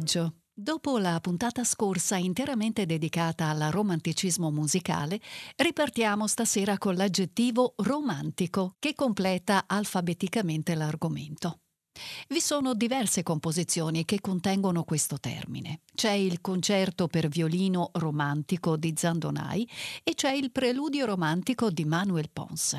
Pomeriggio. Dopo la puntata scorsa interamente dedicata al romanticismo musicale, ripartiamo stasera con l'aggettivo romantico che completa alfabeticamente l'argomento. Vi sono diverse composizioni che contengono questo termine. C'è il concerto per violino romantico di Zandonai e c'è il preludio romantico di Manuel Pons.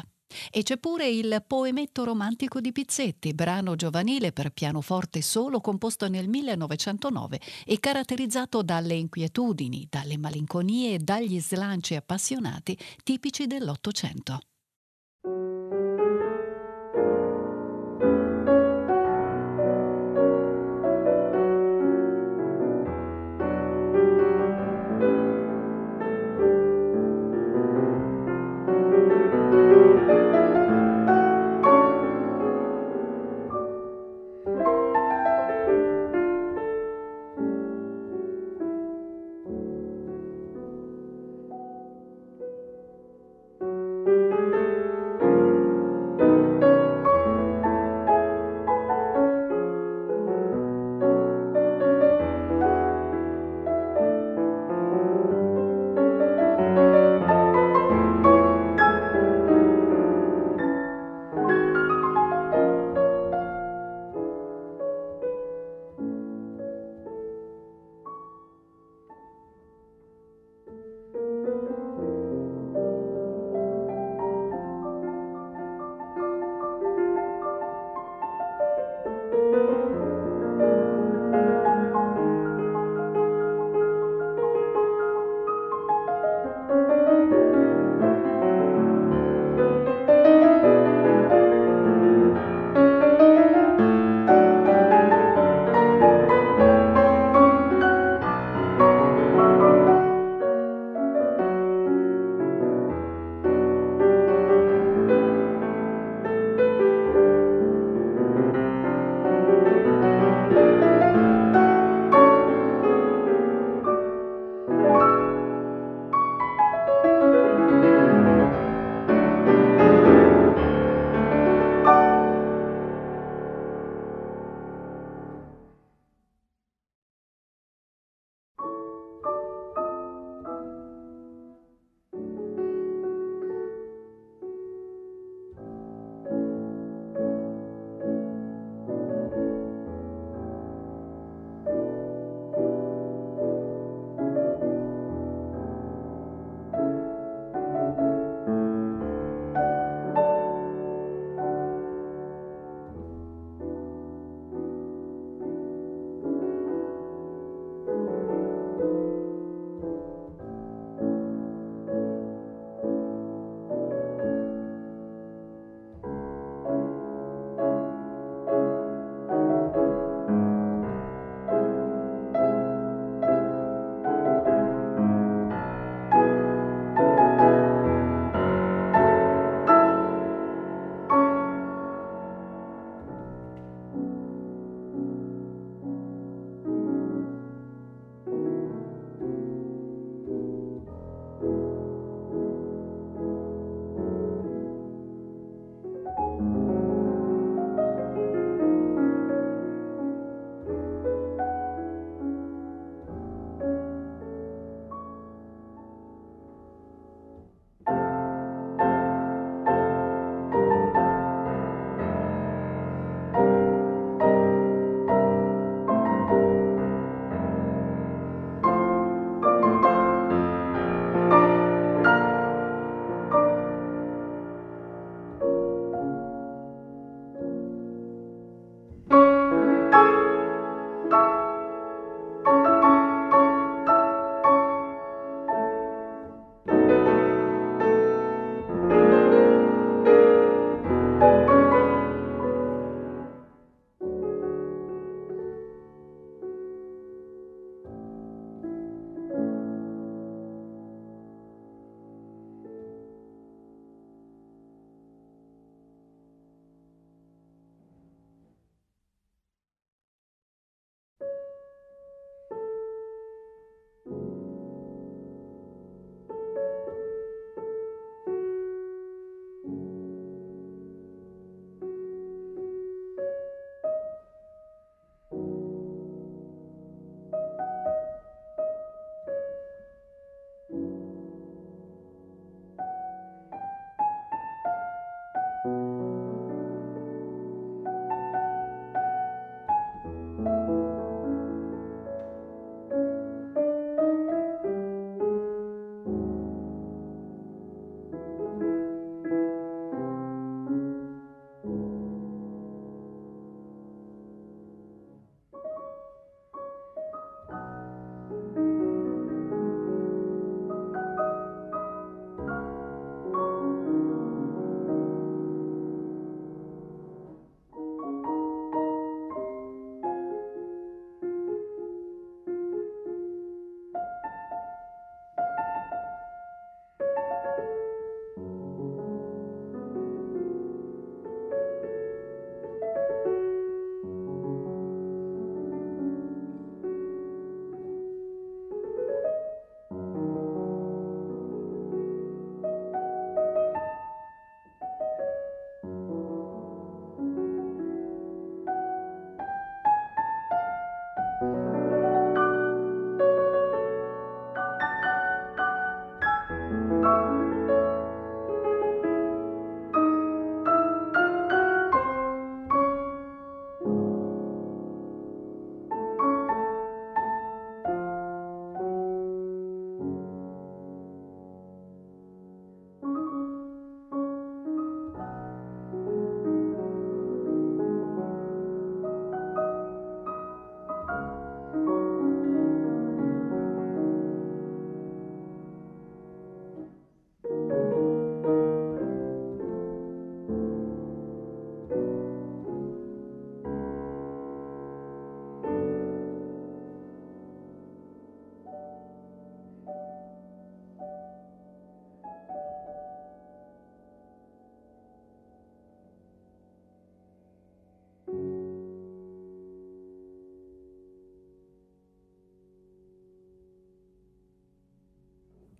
E c'è pure il Poemetto romantico di Pizzetti, brano giovanile per pianoforte solo composto nel 1909 e caratterizzato dalle inquietudini, dalle malinconie e dagli slanci appassionati tipici dell'Ottocento.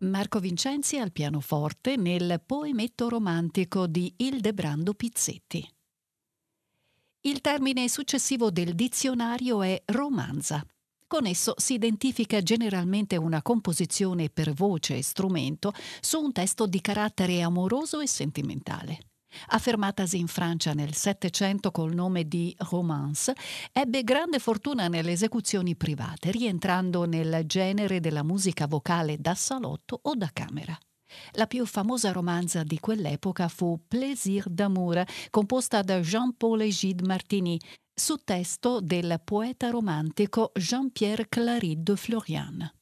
Marco Vincenzi al pianoforte nel Poemetto romantico di Ildebrando Pizzetti. Il termine successivo del dizionario è romanza. Con esso si identifica generalmente una composizione per voce e strumento su un testo di carattere amoroso e sentimentale. Affermatasi in Francia nel Settecento col nome di romance, ebbe grande fortuna nelle esecuzioni private, rientrando nel genere della musica vocale da salotto o da camera. La più famosa romanza di quell'epoca fu Plaisir d'amour, composta da Jean-Paul Egide Martini, su testo del poeta romantico Jean-Pierre Clary de Florian.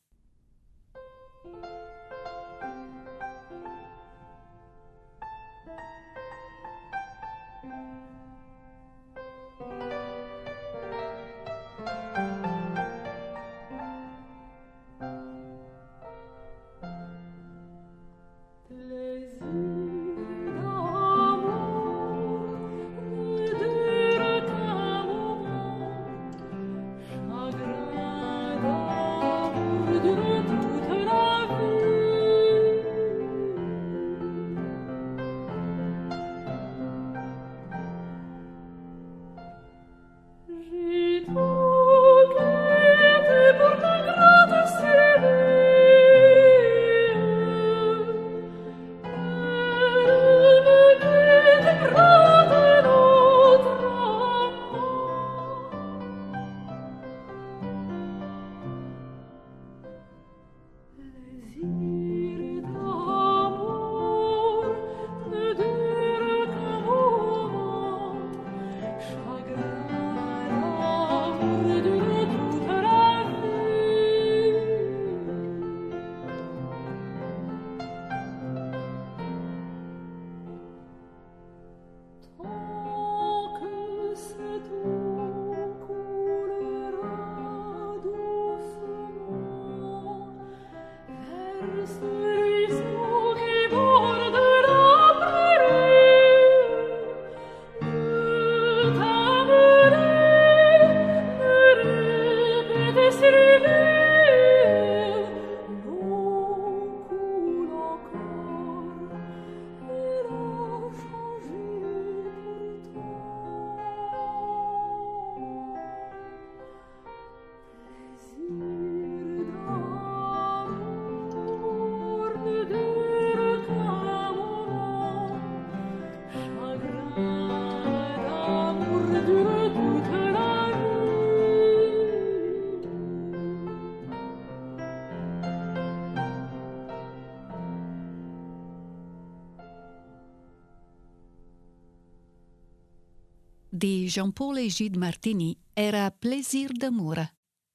Di Jean-Paul Egide Martini era Plaisir d'amour.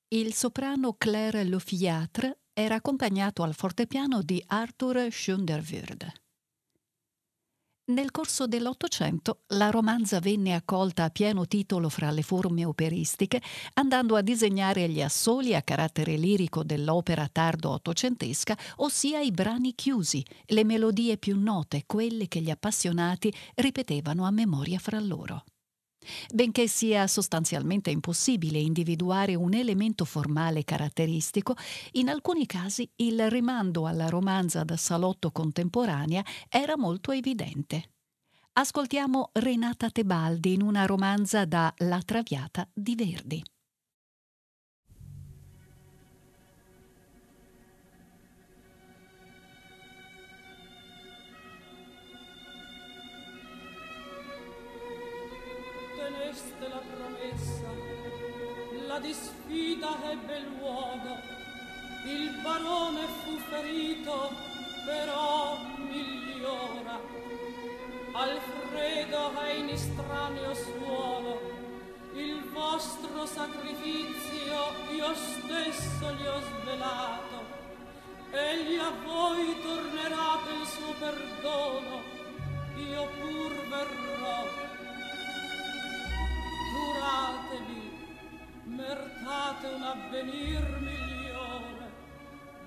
Il soprano Claire Lofiatre era accompagnato al fortepiano di Arthur Schunderwürd. Nel corso dell'Ottocento la romanza venne accolta a pieno titolo fra le forme operistiche, andando a disegnare gli assoli a carattere lirico dell'opera tardo ottocentesca, ossia i brani chiusi, le melodie più note, quelle che gli appassionati ripetevano a memoria fra loro. Benché sia sostanzialmente impossibile individuare un elemento formale caratteristico, in alcuni casi il rimando alla romanza da salotto contemporanea era molto evidente. Ascoltiamo Renata Tebaldi in una romanza da La Traviata di Verdi. Sfida ebbe luogo. Il barone fu ferito, però migliora. Alfredo è in estraneo suolo. Il vostro sacrificio io stesso gli ho svelato. Egli a voi tornerà per suo perdono. Io pur verrò. Curatevi mertate un avvenir migliore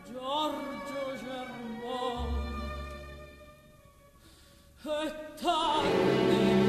Giorgio Germone e tardi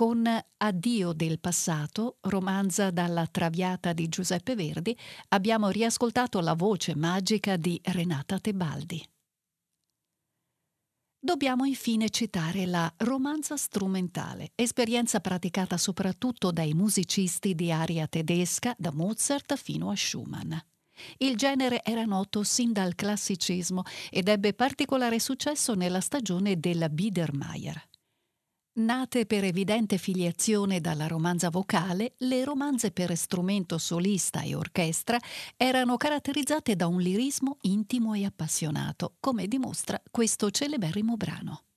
Con Addio del passato, romanza dalla Traviata di Giuseppe Verdi, abbiamo riascoltato la voce magica di Renata Tebaldi. Dobbiamo infine citare la romanza strumentale, esperienza praticata soprattutto dai musicisti di aria tedesca, da Mozart fino a Schumann. Il genere era noto sin dal classicismo ed ebbe particolare successo nella stagione della Biedermeier. Nate per evidente filiazione dalla romanza vocale, le romanze per strumento solista e orchestra erano caratterizzate da un lirismo intimo e appassionato, come dimostra questo celeberrimo brano.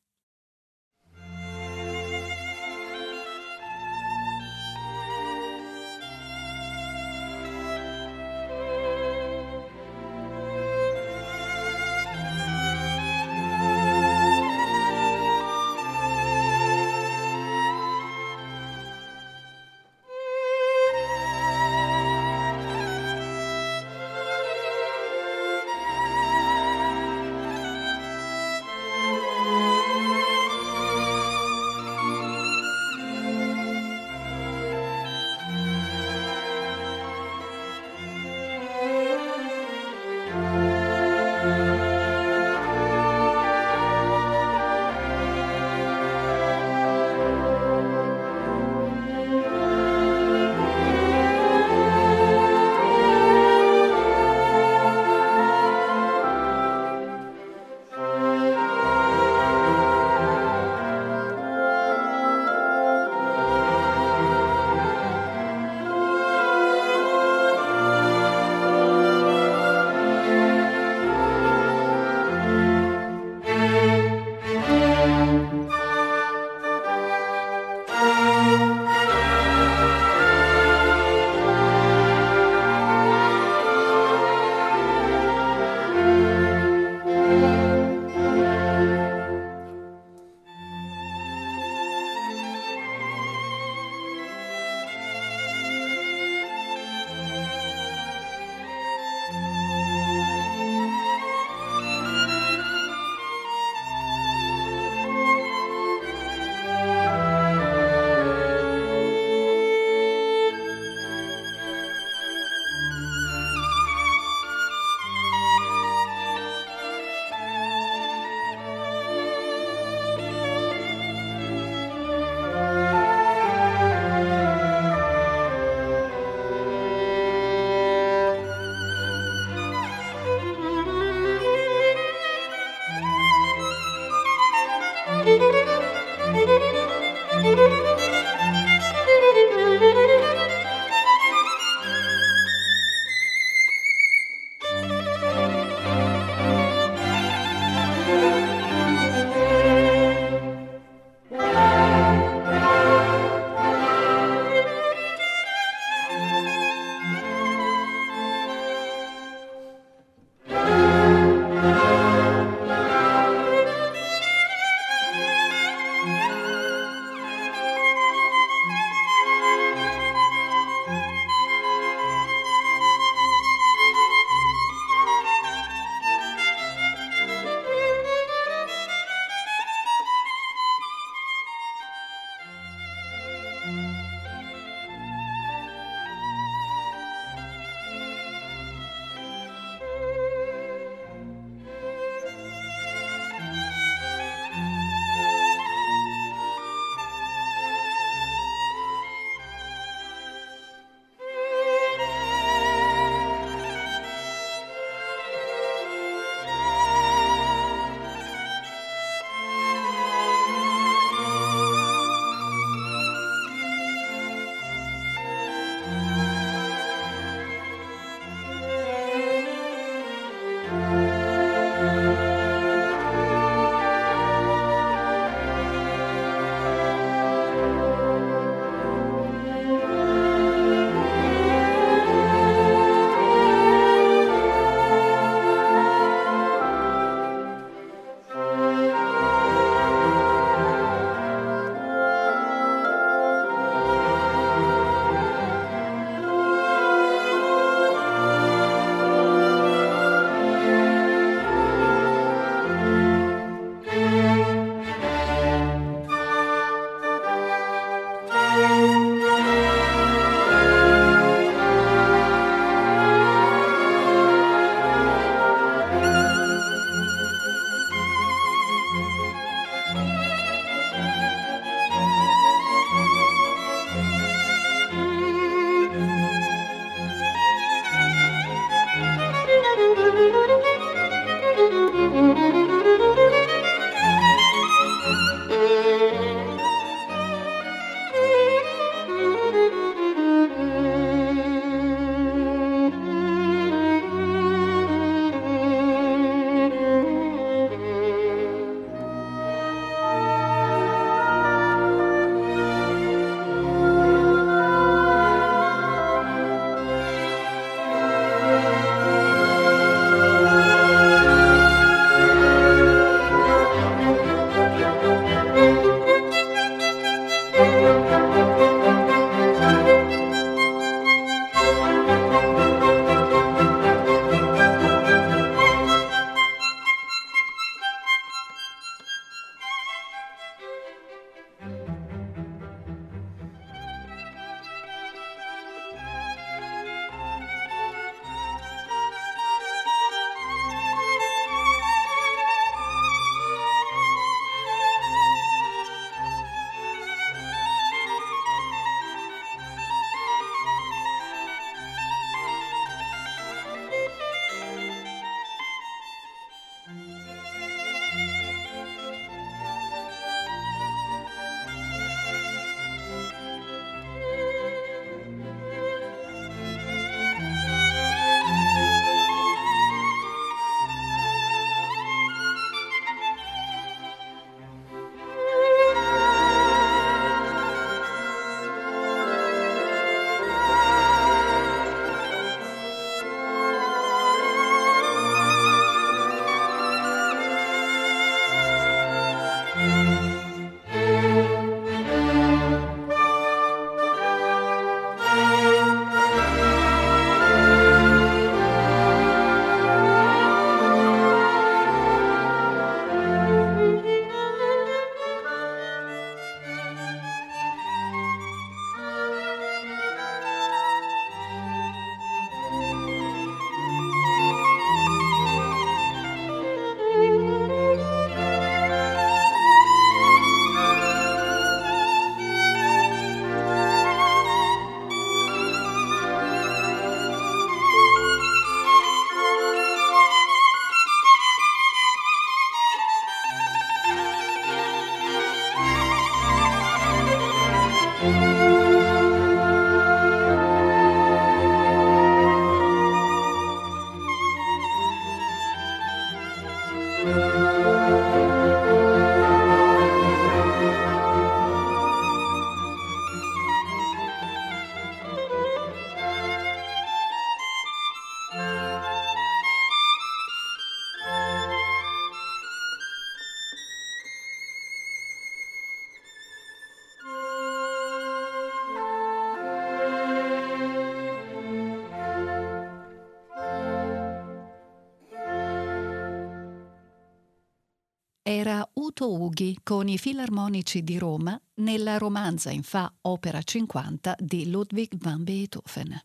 Era Uto Ughi con i Filarmonici di Roma nella romanza in Fa opera 50 di Ludwig van Beethoven.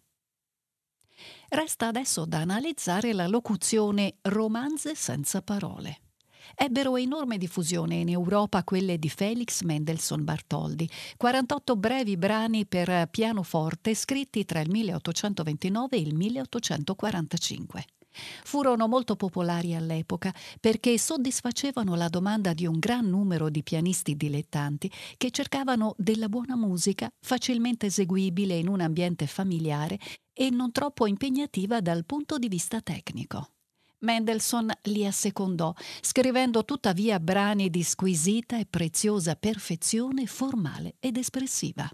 Resta adesso da analizzare la locuzione romanze senza parole. Ebbero enorme diffusione in Europa quelle di Felix Mendelssohn Bartholdi, 48 brevi brani per pianoforte scritti tra il 1829 e il 1845. Furono molto popolari all'epoca perché soddisfacevano la domanda di un gran numero di pianisti dilettanti che cercavano della buona musica facilmente eseguibile in un ambiente familiare e non troppo impegnativa dal punto di vista tecnico. Mendelssohn li assecondò, scrivendo tuttavia brani di squisita e preziosa perfezione formale ed espressiva.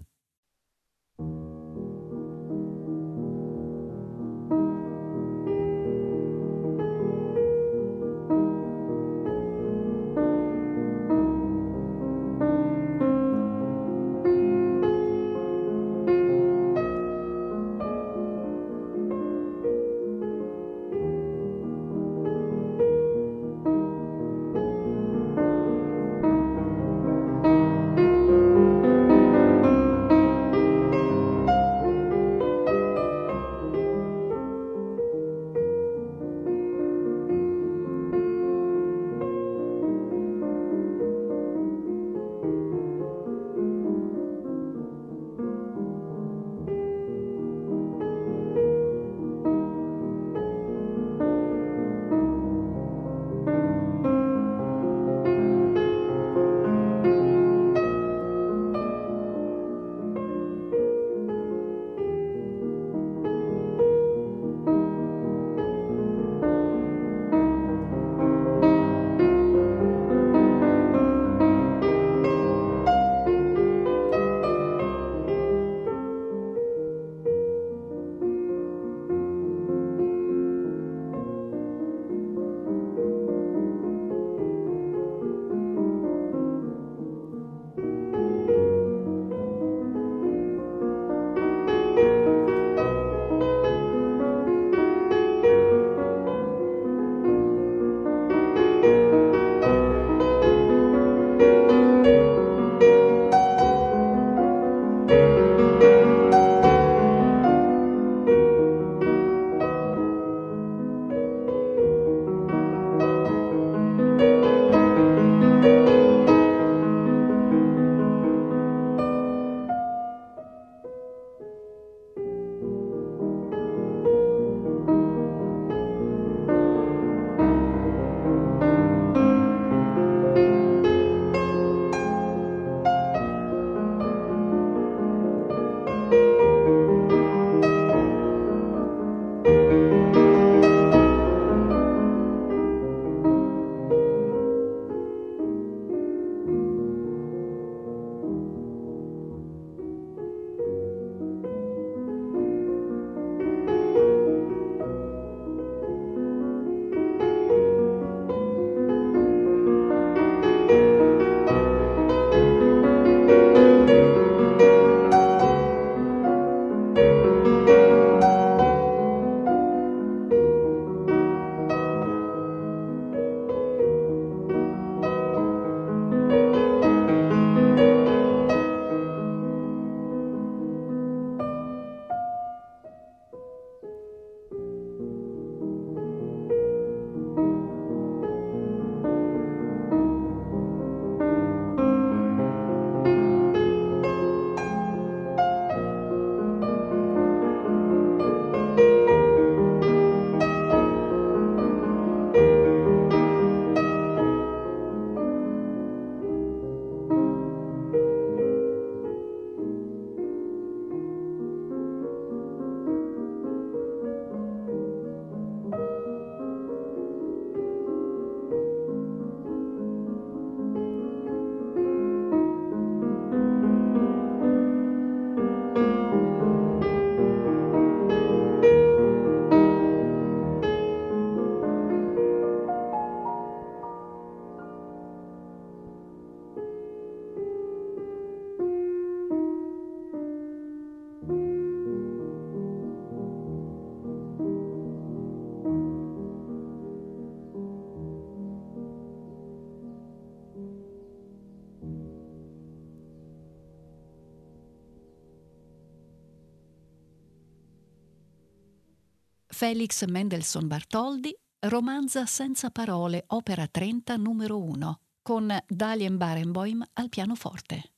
Felix Mendelssohn Bartholdi, Romanza senza parole, opera 30 numero 1, con Dalien Barenboim al pianoforte.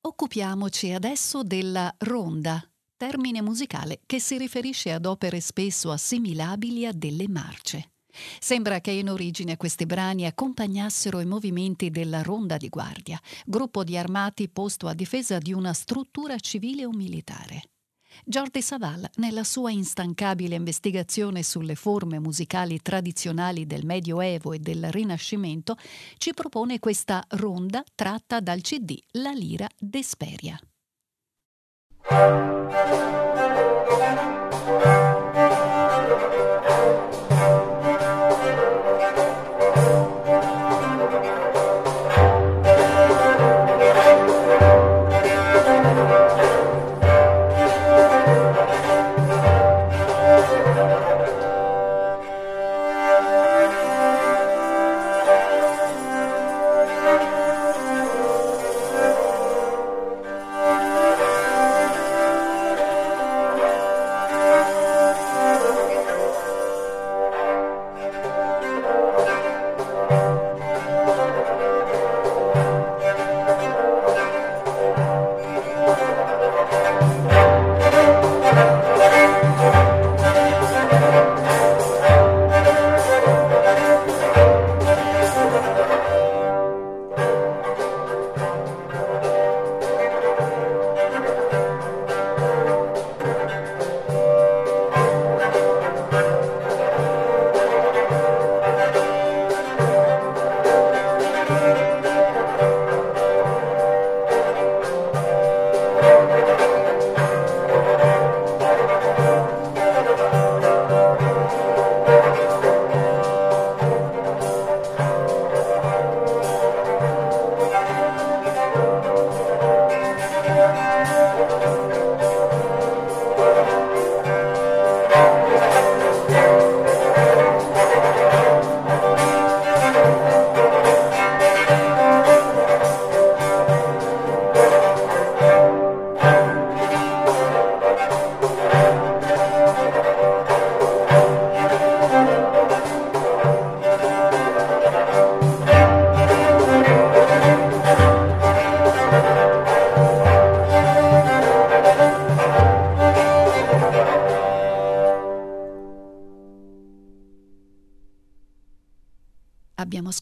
Occupiamoci adesso della ronda, termine musicale che si riferisce ad opere spesso assimilabili a delle marce. Sembra che in origine questi brani accompagnassero i movimenti della Ronda di Guardia, gruppo di armati posto a difesa di una struttura civile o militare. Jordi Savall, nella sua instancabile investigazione sulle forme musicali tradizionali del Medioevo e del Rinascimento, ci propone questa ronda tratta dal CD La Lira d'Esperia.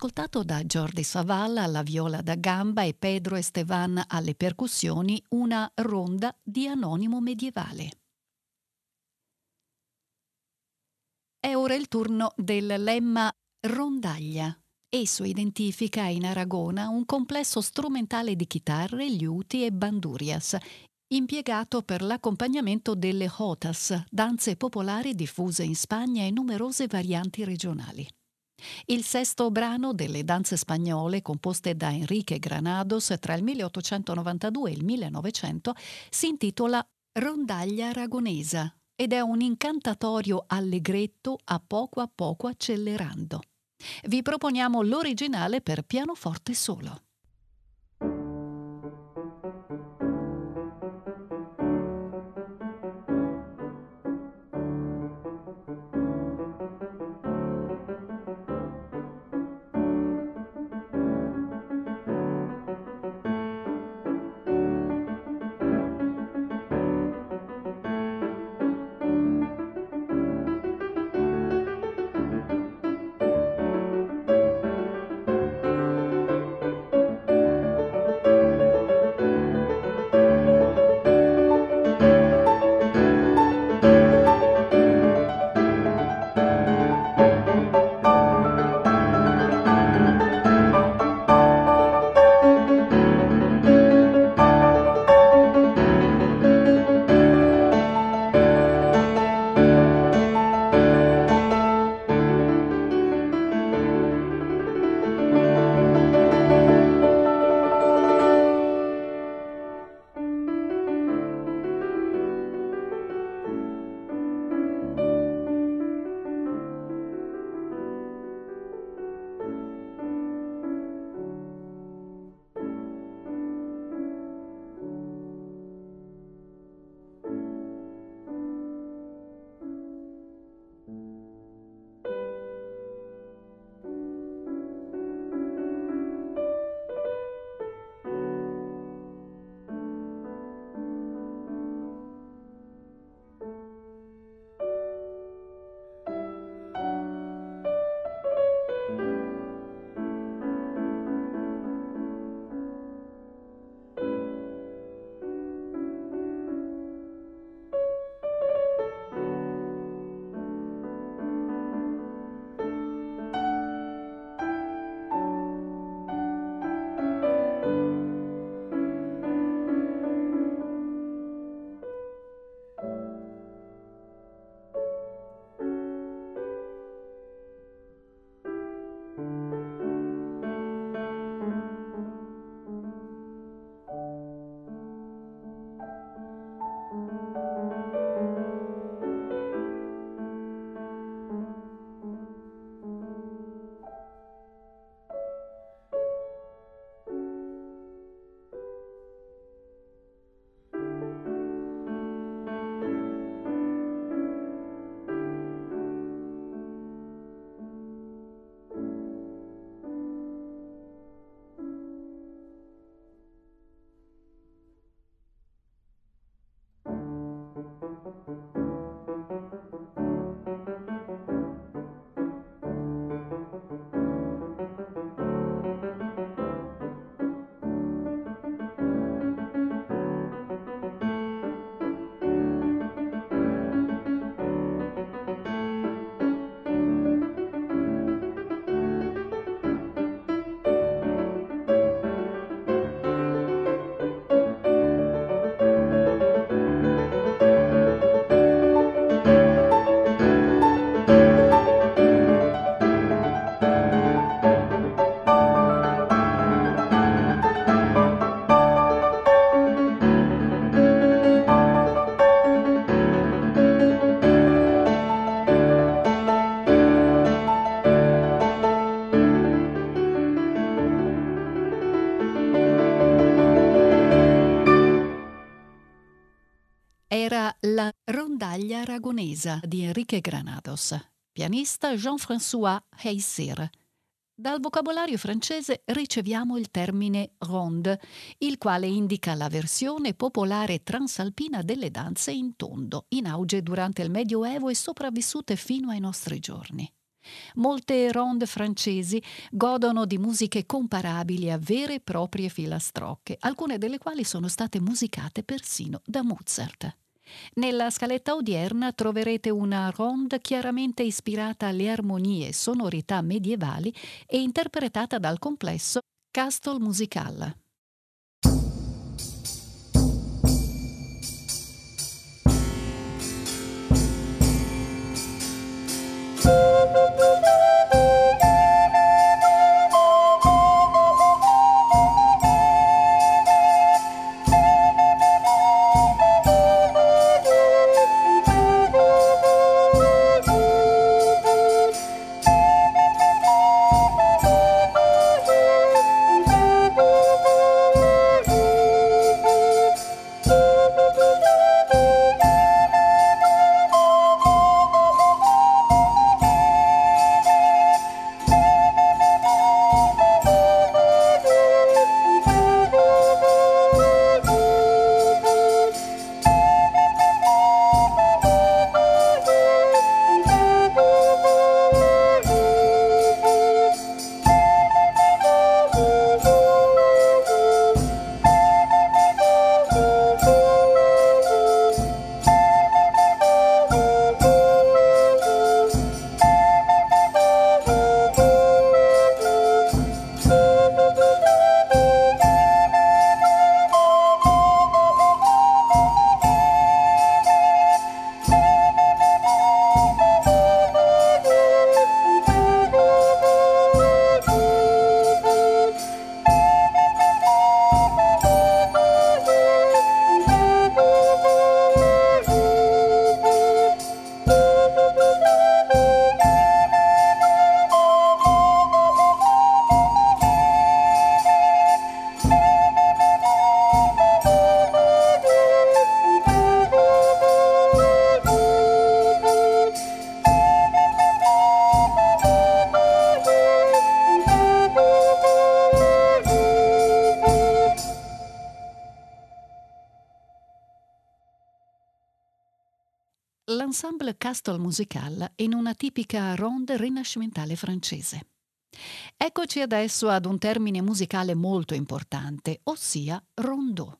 Ascoltato da Jordi Savalla alla viola da gamba e Pedro Estevan alle percussioni una ronda di anonimo medievale. È ora il turno del lemma rondaglia. Esso identifica in Aragona un complesso strumentale di chitarre, liuti e bandurias, impiegato per l'accompagnamento delle jotas, danze popolari diffuse in Spagna e numerose varianti regionali. Il sesto brano delle danze spagnole, composte da Enrique Granados tra il 1892 e il 1900, si intitola Rondaglia aragonesa ed è un incantatorio allegretto a poco a poco accelerando. Vi proponiamo l'originale per pianoforte solo. Thank you. Aragonesa di Enrique Granados, pianista Jean-François Heissir. Dal vocabolario francese riceviamo il termine ronde, il quale indica la versione popolare transalpina delle danze in tondo, in auge durante il Medioevo e sopravvissute fino ai nostri giorni. Molte ronde francesi godono di musiche comparabili a vere e proprie filastrocche, alcune delle quali sono state musicate persino da Mozart. Nella scaletta odierna troverete una ronde chiaramente ispirata alle armonie e sonorità medievali e interpretata dal complesso Castle Musical. l'ensemble Castle Musical in una tipica ronde rinascimentale francese. Eccoci adesso ad un termine musicale molto importante, ossia rondeau.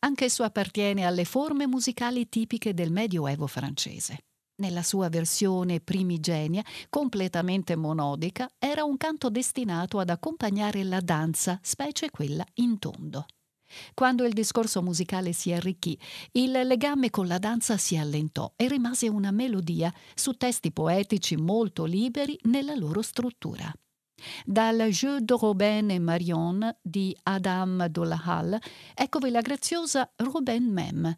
Anch'esso appartiene alle forme musicali tipiche del Medioevo francese. Nella sua versione primigenia, completamente monodica, era un canto destinato ad accompagnare la danza, specie quella in tondo. Quando il discorso musicale si arricchì, il legame con la danza si allentò e rimase una melodia su testi poetici molto liberi nella loro struttura. Dal Jeu de Robin e Marion di Adam Dolahal, eccovi la graziosa Robin Mem,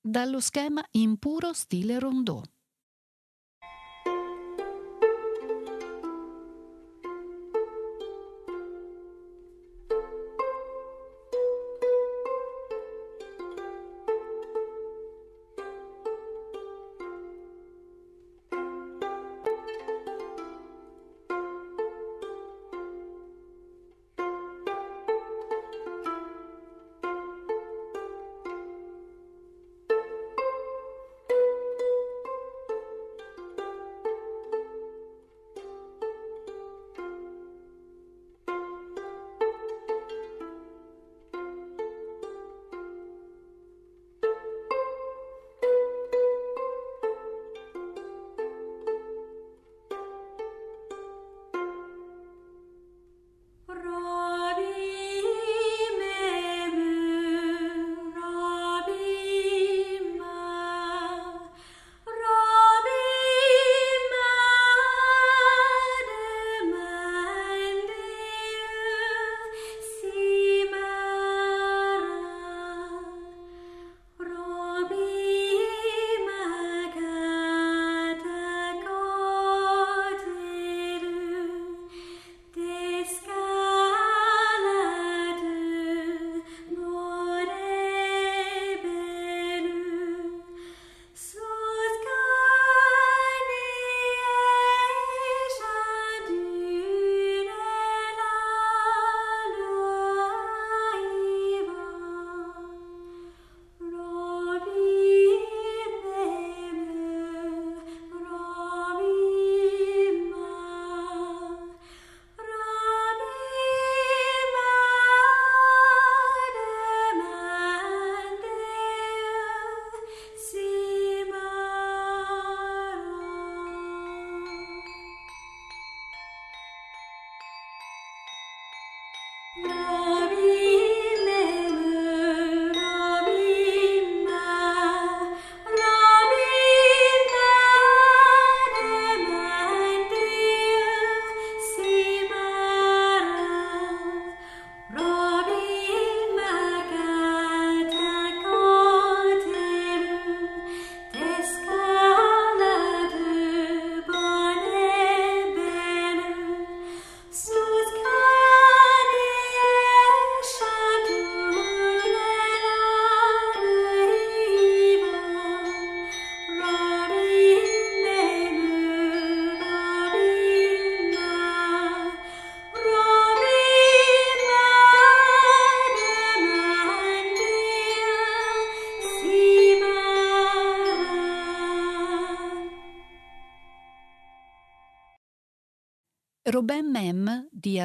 dallo schema in puro stile rondeau.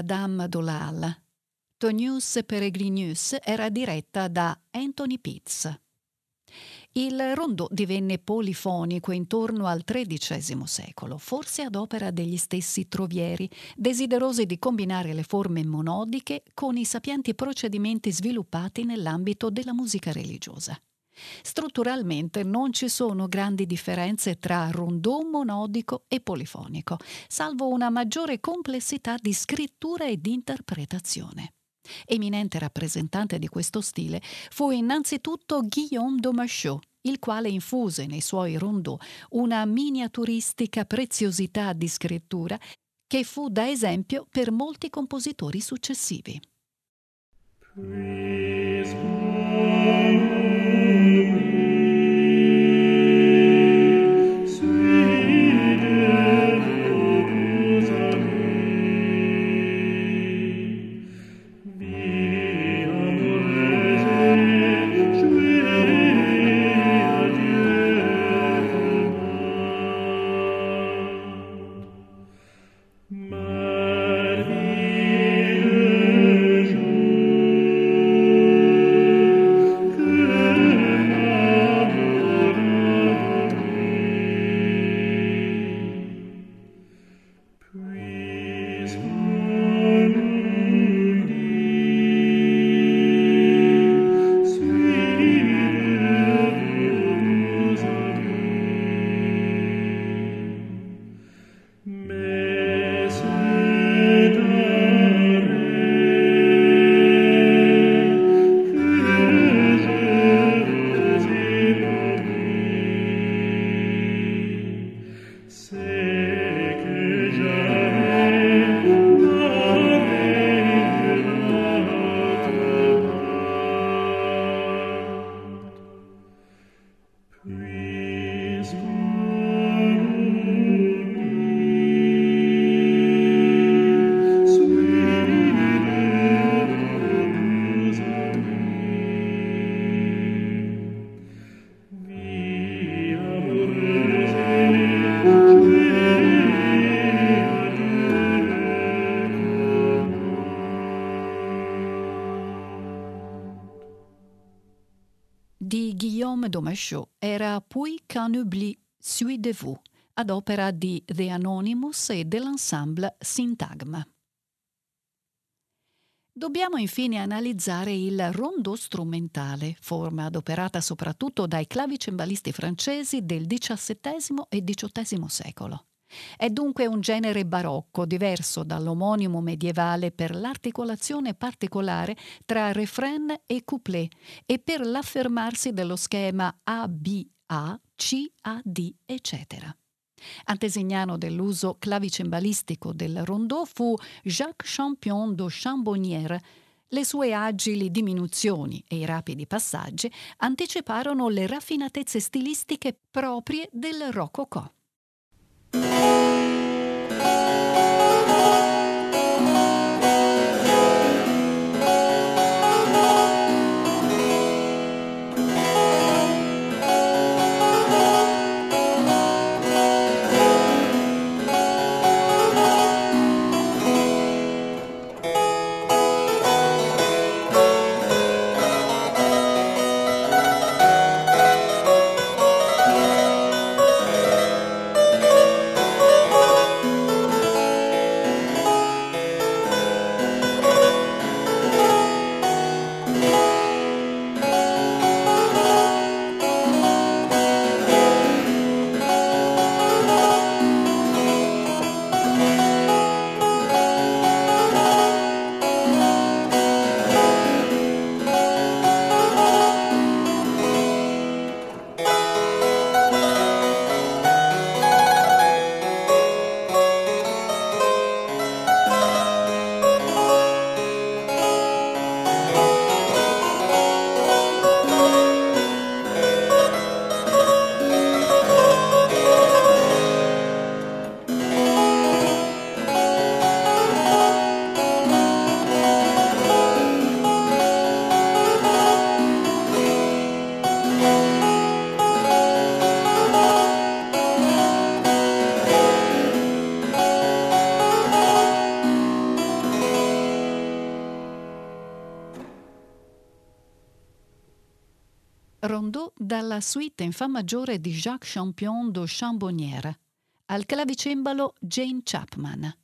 Adam Dolal. Tonius Peregrinus era diretta da Anthony Pitts. Il rondò divenne polifonico intorno al XIII secolo, forse ad opera degli stessi trovieri, desiderosi di combinare le forme monodiche con i sapienti procedimenti sviluppati nell'ambito della musica religiosa. Strutturalmente non ci sono grandi differenze tra rondò monodico e polifonico, salvo una maggiore complessità di scrittura e di interpretazione. Eminente rappresentante di questo stile fu innanzitutto Guillaume Domachot, il quale infuse nei suoi rondò una miniaturistica preziosità di scrittura che fu da esempio per molti compositori successivi. Praise Domachaud era Puis qu'un oubli suit de vous, ad opera di The Anonymous e dell'ensemble Syntagma. Dobbiamo infine analizzare il rondo strumentale, forma adoperata soprattutto dai clavicembalisti francesi del XVII e XVIII secolo. È dunque un genere barocco, diverso dall'omonimo medievale per l'articolazione particolare tra refrain e couplet e per l'affermarsi dello schema A-B-A, C-A-D, eccetera. Antesignano dell'uso clavicembalistico del rondò fu Jacques Champion de Chambonnière. Le sue agili diminuzioni e i rapidi passaggi anticiparono le raffinatezze stilistiche proprie del rococò. Música dalla suite in fa maggiore di Jacques Champion de Chambonnière, al clavicembalo Jane Chapman.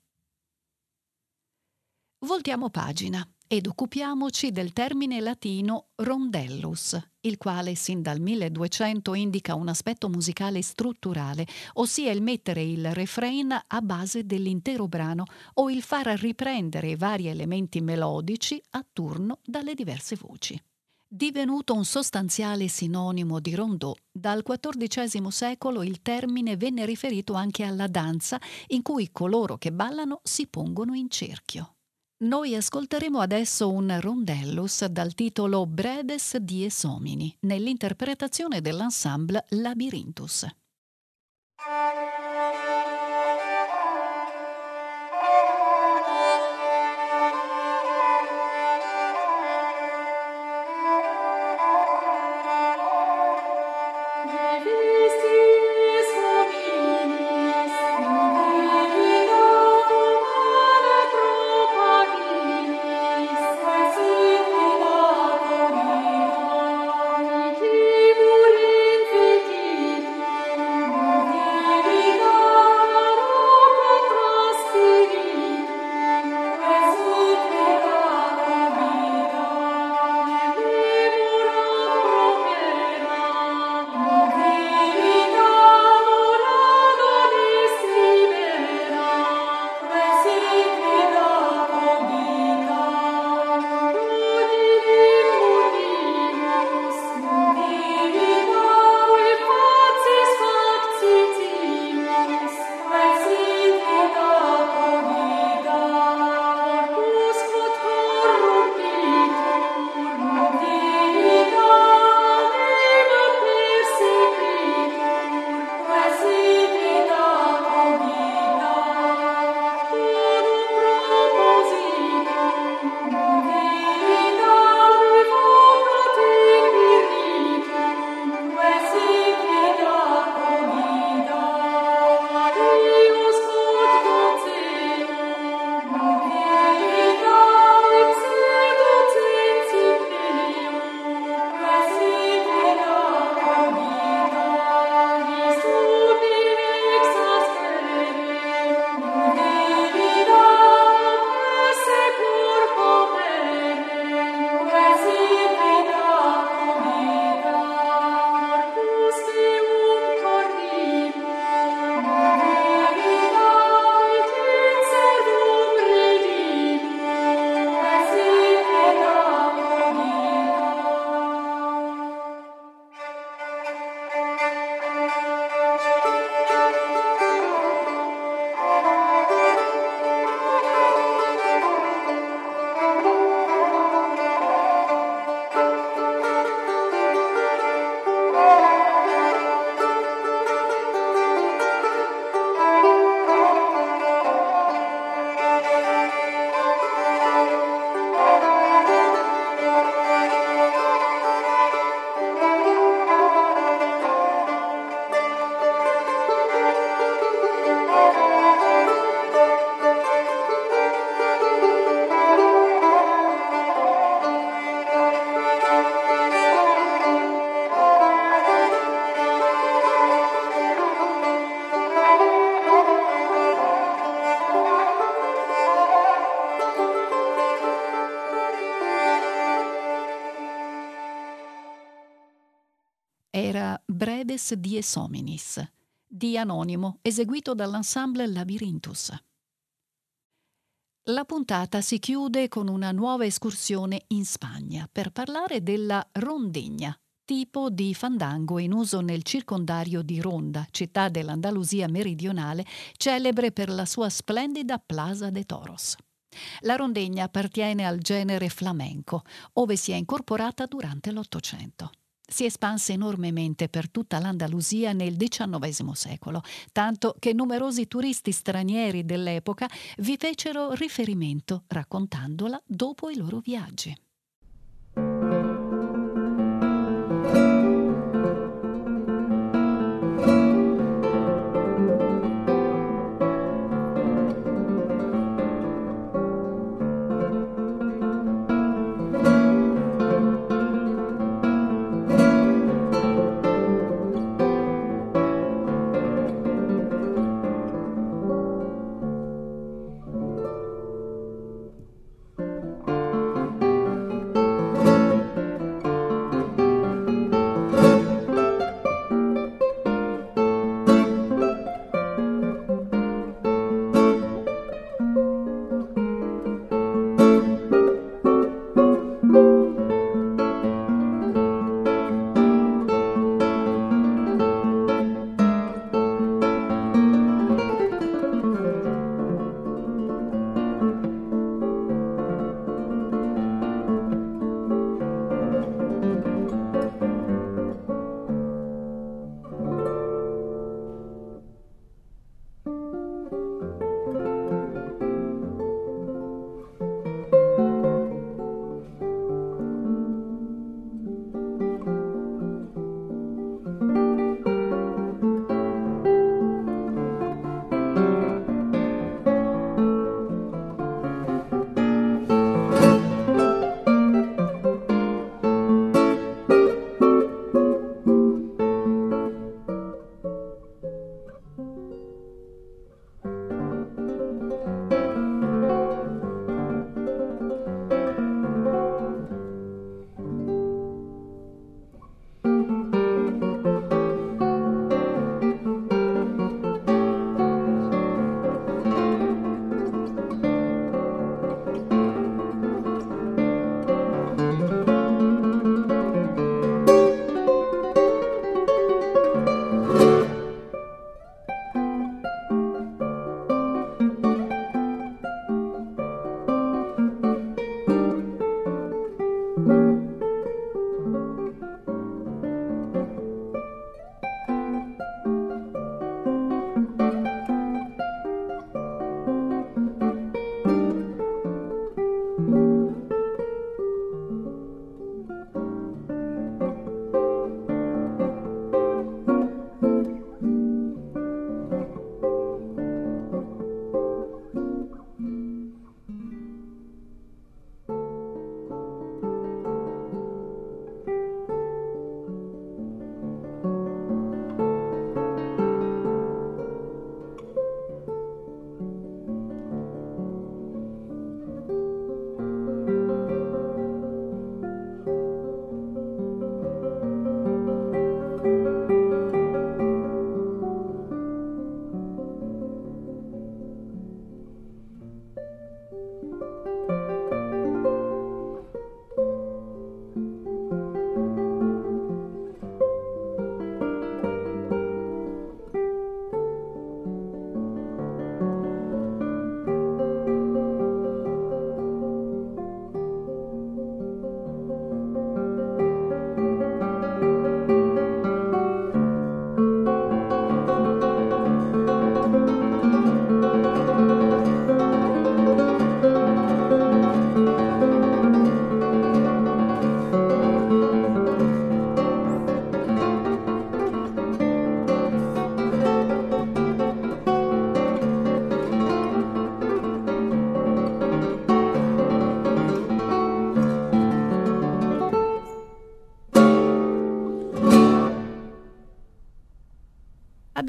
Voltiamo pagina ed occupiamoci del termine latino rondellus, il quale sin dal 1200 indica un aspetto musicale strutturale, ossia il mettere il refrain a base dell'intero brano o il far riprendere i vari elementi melodici a turno dalle diverse voci. Divenuto un sostanziale sinonimo di rondò, dal XIV secolo il termine venne riferito anche alla danza in cui coloro che ballano si pongono in cerchio. Noi ascolteremo adesso un rondellus dal titolo Breves dies homini, nell'interpretazione dell'ensemble Labyrinthus. Breves dies hominis, di Anonimo, eseguito dall'ensemble Labyrinthus. La puntata si chiude con una nuova escursione in Spagna per parlare della rondegna, tipo di fandango in uso nel circondario di Ronda, città dell'Andalusia meridionale, celebre per la sua splendida Plaza de Toros. La rondegna appartiene al genere flamenco, ove si è incorporata durante l'Ottocento si espanse enormemente per tutta l'Andalusia nel XIX secolo, tanto che numerosi turisti stranieri dell'epoca vi fecero riferimento raccontandola dopo i loro viaggi.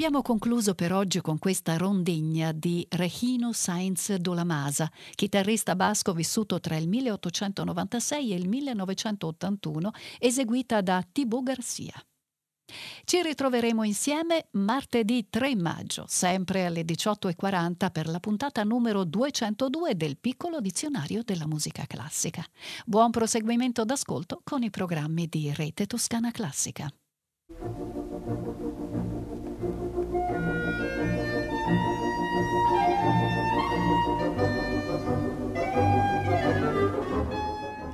Abbiamo concluso per oggi con questa rondegna di Regino Sainz Dolamasa, chitarrista basco vissuto tra il 1896 e il 1981, eseguita da Thibaut Garcia. Ci ritroveremo insieme martedì 3 maggio, sempre alle 18.40 per la puntata numero 202 del piccolo dizionario della musica classica. Buon proseguimento d'ascolto con i programmi di Rete Toscana Classica.